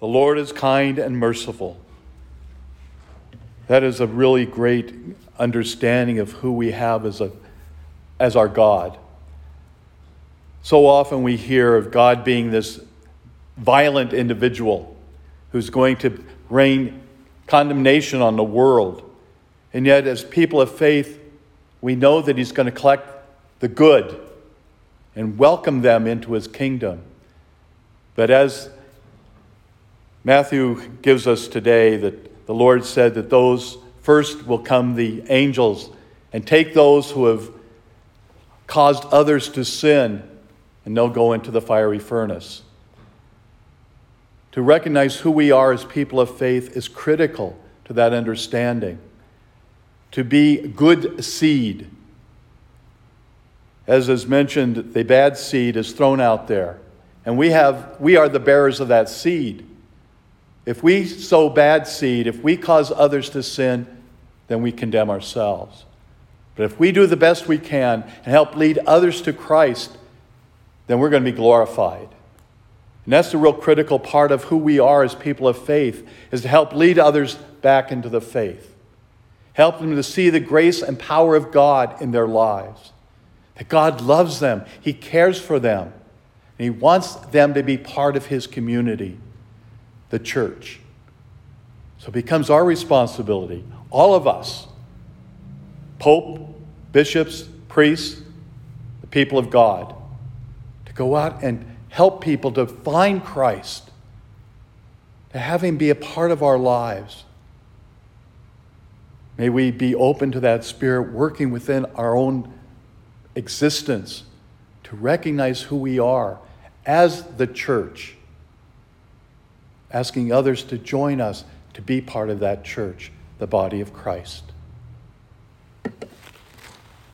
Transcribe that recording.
The Lord is kind and merciful. That is a really great understanding of who we have as, a, as our God. So often we hear of God being this violent individual who's going to rain condemnation on the world. And yet, as people of faith, we know that He's going to collect the good and welcome them into His kingdom. But as Matthew gives us today, that the Lord said that those first will come the angels and take those who have caused others to sin, and they'll go into the fiery furnace. To recognize who we are as people of faith is critical to that understanding. To be good seed. As is mentioned, the bad seed is thrown out there. And we, have, we are the bearers of that seed. If we sow bad seed, if we cause others to sin, then we condemn ourselves. But if we do the best we can and help lead others to Christ, then we're going to be glorified. And that's the real critical part of who we are as people of faith, is to help lead others back into the faith. Help them to see the grace and power of God in their lives. That God loves them, He cares for them, and He wants them to be part of His community, the church. So it becomes our responsibility, all of us, Pope, bishops, priests, the people of God, to go out and help people to find Christ, to have Him be a part of our lives. May we be open to that Spirit working within our own existence to recognize who we are as the church, asking others to join us to be part of that church, the body of Christ.